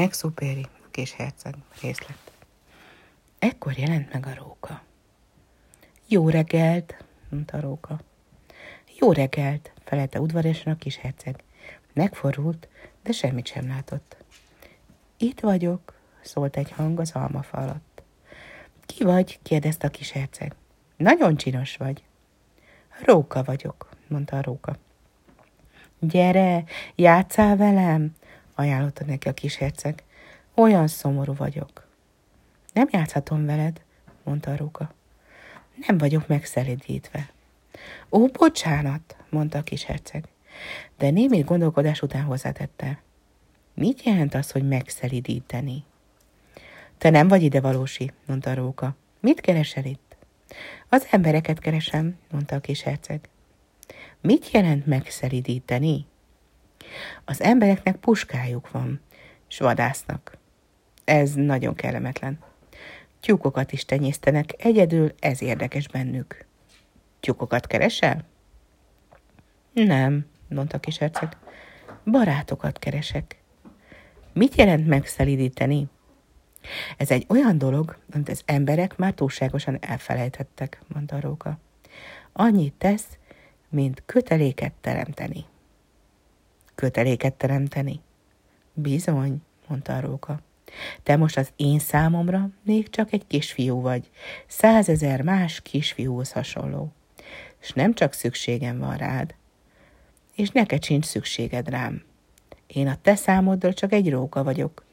Exupéri, kis herceg, részlet. Ekkor jelent meg a róka. Jó reggelt, mondta a róka. Jó reggelt, felelte udvariasan a kis herceg. Megfordult, de semmit sem látott. Itt vagyok, szólt egy hang az almafa alatt. Ki vagy? kérdezte a kis herceg. Nagyon csinos vagy. Róka vagyok, mondta a róka. Gyere, játszál velem, ajánlotta neki a kis herceg. Olyan szomorú vagyok. Nem játszhatom veled, mondta a róka. Nem vagyok megszelidítve. Ó, bocsánat, mondta a kis herceg. De némi gondolkodás után hozzátette. Mit jelent az, hogy megszelidíteni? Te nem vagy ide valósi, mondta a róka. Mit keresel itt? Az embereket keresem, mondta a kis herceg. Mit jelent megszelidíteni? Az embereknek puskájuk van, s vadásznak. Ez nagyon kellemetlen. Tyúkokat is tenyésztenek, egyedül ez érdekes bennük. Tyúkokat keresel? Nem, mondta a kis. Barátokat keresek. Mit jelent megszelidíteni? Ez egy olyan dolog, amit az emberek már túlságosan elfelejtettek, mondta a róka. Annyit tesz, mint köteléket teremteni. Köteléket teremteni? Bizony, mondta a róka. Te most az én számomra még csak egy kisfiú vagy, százezer más kisfiúhoz hasonló. És nem csak szükségem van rád, és neked sincs szükséged rám. Én a te számoddal csak egy róka vagyok,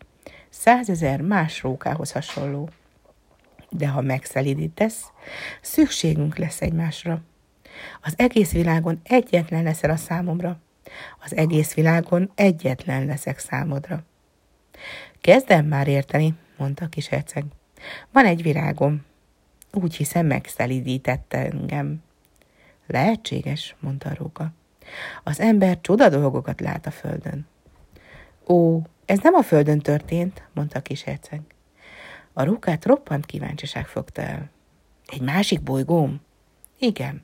százezer más rókához hasonló. De ha megszelidítesz, szükségünk lesz egymásra. Az egész világon egyetlen leszel a számomra. Az egész világon egyetlen leszek számodra. Kezdem már érteni, mondta a kis herceg. Van egy virágom. Úgy hiszem, megszelidítette engem. Lehetséges, mondta a róka. Az ember csoda dolgokat lát a földön. Ó, ez nem a földön történt, mondta a kis herceg. A rókát roppant kíváncsiság fogta el. Egy másik bolygóm? Igen.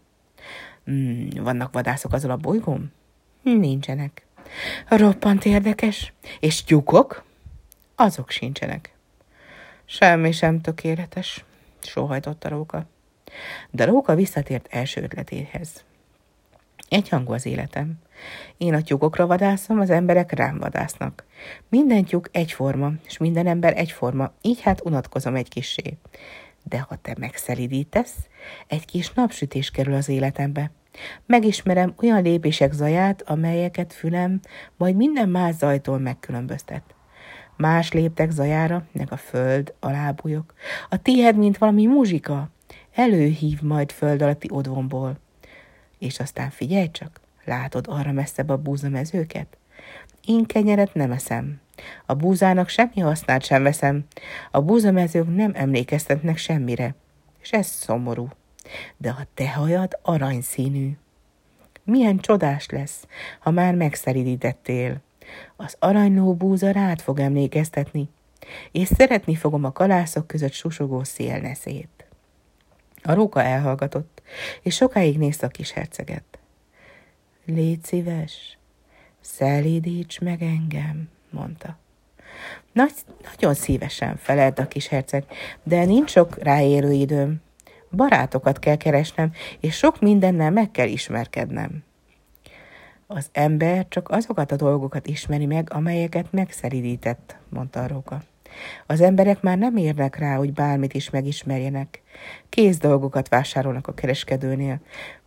Hmm, vannak vadászok azon a bolygón? Nincsenek. Roppant érdekes. És tyúkok? Azok sincsenek. Semmi sem tökéletes, sóhajtott a róka. De róka visszatért első ötletéhez. Egyhangú az életem. Én a tyúkokra vadászom, az emberek rám vadásznak. Minden tyúk egyforma, és minden ember egyforma, így hát unatkozom egy kissé. De ha te megszelidítesz, egy kis napsütés kerül az életembe. Megismerem olyan lépések zaját, amelyeket fülem majd minden más zajtól megkülönböztet. Más léptek zajára, meg a föld alábújok. A tiéd, mint valami muzsika, előhív majd föld alatti odvomból. És aztán figyelj csak, látod arra messzebb a búzamezőket? Én kenyeret nem eszem. A búzának semmi hasznát sem veszem. A búzamezők nem emlékeztetnek semmire. És ez szomorú. De a te hajad aranyszínű. Milyen csodás lesz, ha már megszeridítettél. Az aranyló búza rád fog emlékeztetni, és szeretni fogom a kalászok között susogó szélneszét. A róka elhallgatott, és sokáig nézte a kis herceget. Légy szíves, szelídíts meg engem, mondta. Nagy, nagyon szívesen felelt a kis herceg, de nincs sok ráérő időm. Barátokat kell keresnem, és sok mindennel meg kell ismerkednem. Az ember csak azokat a dolgokat ismeri meg, amelyeket megszeridített, mondta a róka. Az emberek már nem érnek rá, hogy bármit is megismerjenek. Kész dolgokat vásárolnak a kereskedőnél,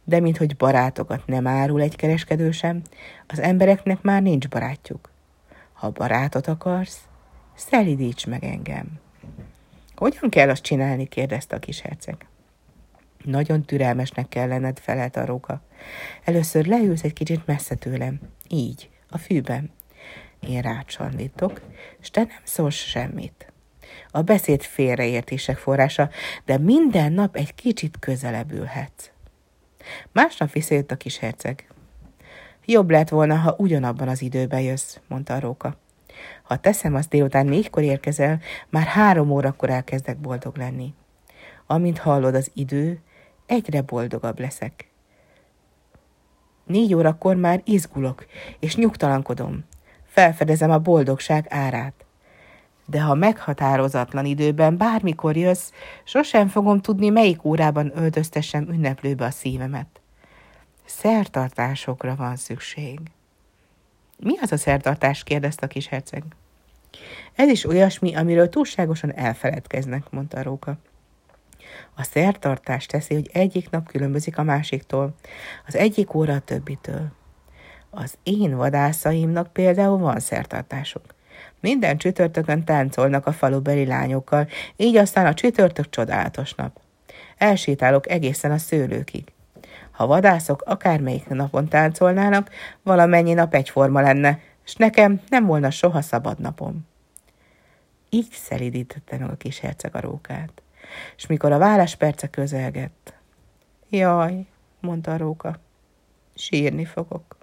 de minthogy barátokat nem árul egy kereskedő sem, az embereknek már nincs barátjuk. Ha barátot akarsz, szelidíts meg engem. Hogyan kell azt csinálni? kérdezte a kis herceg. Nagyon türelmesnek kell lenned, felelt a róka. Először leülsz egy kicsit messze tőlem. Így, a fűben. Én rácsandítok, és te nem szólsz semmit. A beszéd félreértések forrása, de minden nap egy kicsit közelebb ülhetsz. Másnap visszajött a kis herceg. Jobb lett volna, ha ugyanabban az időben jössz, mondta a róka. Ha teszem, azt délután négykor érkezel, már három órakor elkezdek boldog lenni. Amint hallod az idő, egyre boldogabb leszek. Négy órakor már izgulok, és nyugtalankodom. Felfedezem a boldogság árát. de ha meghatározatlan időben bármikor jössz, sosem fogom tudni, melyik órában öltöztessem ünneplőbe a szívemet. Szertartásokra van szükség. Mi az a szertartás? kérdezte a kis herceg. Ez is olyasmi, amiről túlságosan elfeledkeznek, mondta róka. A szertartás teszi, hogy egyik nap különbözik a másiktól, az egyik óra a többitől. Az én vadászaimnak például van szertartásuk. Minden csütörtökön táncolnak a falubeli lányokkal, így aztán a csütörtök csodálatos nap. Elsétálok egészen a szőlőkig. Ha vadászok akármelyik napon táncolnának, valamennyi nap egyforma lenne, és nekem nem volna soha szabad napom. Így szelidítette meg a kis herceg a rókát, és mikor a válasz perce közelgett, jaj, mondta a róka, sírni fogok.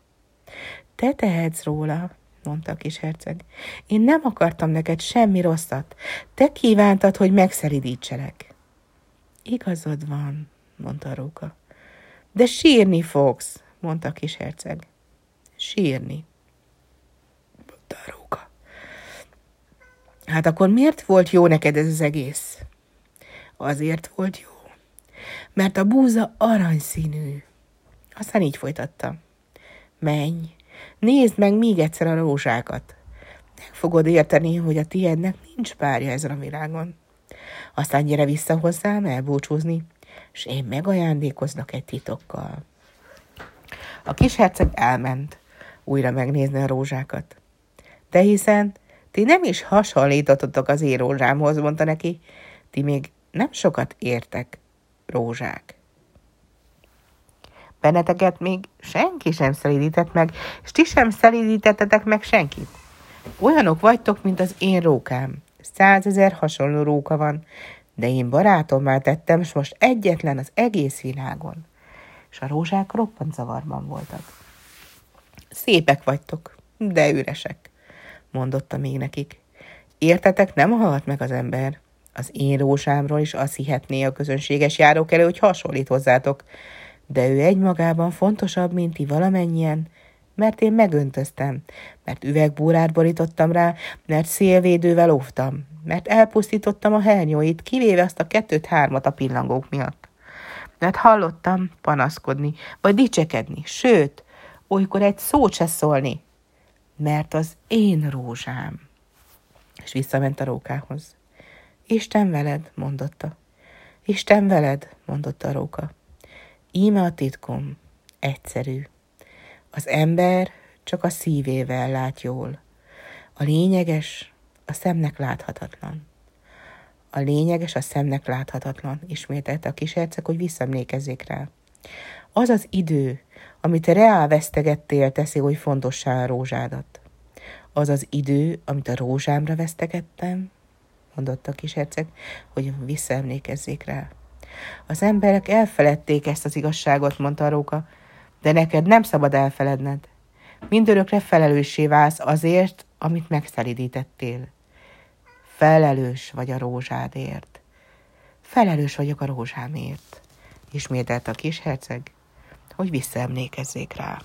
Te tehetsz róla, mondta a kis herceg. Én nem akartam neked semmi rosszat. Te kívántad, hogy megszelidítselek. Igazad van, mondta a róka. De sírni fogsz, mondta a kis herceg. Sírni, mondta a róka. Hát akkor miért volt jó neked ez az egész? Azért volt jó, mert a búza aranyszínű. Aztán így folytatta. Menj, nézd meg még egyszer a rózsákat. Meg fogod érteni, hogy a tiédnek nincs párja ezen a világon. Aztán gyere vissza hozzám elbúcsúzni, és én megajándékoznak egy titokkal. A kis herceg elment újra megnézni a rózsákat. De hiszen ti nem is hasonlítottatok az én rózsámhoz, mondta neki, ti még nem sokat értek, rózsák. Benneteket még senki sem szelídített meg, és ti sem szelídítettetek meg senkit. Olyanok vagytok, mint az én rókám. Százezer hasonló róka van, de én barátommá tettem, és most egyetlen az egész világon. És a rózsák roppant zavarban voltak. Szépek vagytok, de üresek, mondotta még nekik. Értetek, nem halt meg az ember. Az én rózsámról is azt hihetné a közönséges járók elő, hogy hasonlít hozzátok, de ő egymagában fontosabb, mint ti valamennyien, mert én megöntöztem, mert üvegbúrát borítottam rá, mert szélvédővel óvtam, mert elpusztítottam a hernyóit, kivéve azt a kettőt-hármat a pillangók miatt. Mert hallottam panaszkodni, vagy dicsekedni, sőt, olykor egy szót se szólni, mert az én rózsám. És visszament a rókához. Isten veled, mondotta. Isten veled, mondotta a róka. Íme a titkom, egyszerű. Az ember csak a szívével lát jól. A lényeges a szemnek láthatatlan. A lényeges a szemnek láthatatlan, ismételte a kis herceg, hogy visszamlékezzék rá. Az az idő, amit reál vesztegettél, teszi oly fontossá a rózsádat. Az az idő, amit a rózsámra vesztegettem, mondotta a kis herceg, hogy visszaemlékezzék rá. Az emberek elfeledték ezt az igazságot, mondta a róka, de neked nem szabad elfeledned. Mindörökre felelőssé válsz azért, amit megszelidítettél. Felelős vagy a rózsádért. Felelős vagyok a rózsámért, ismételt a kis herceg, hogy visszaemlékezzék rá.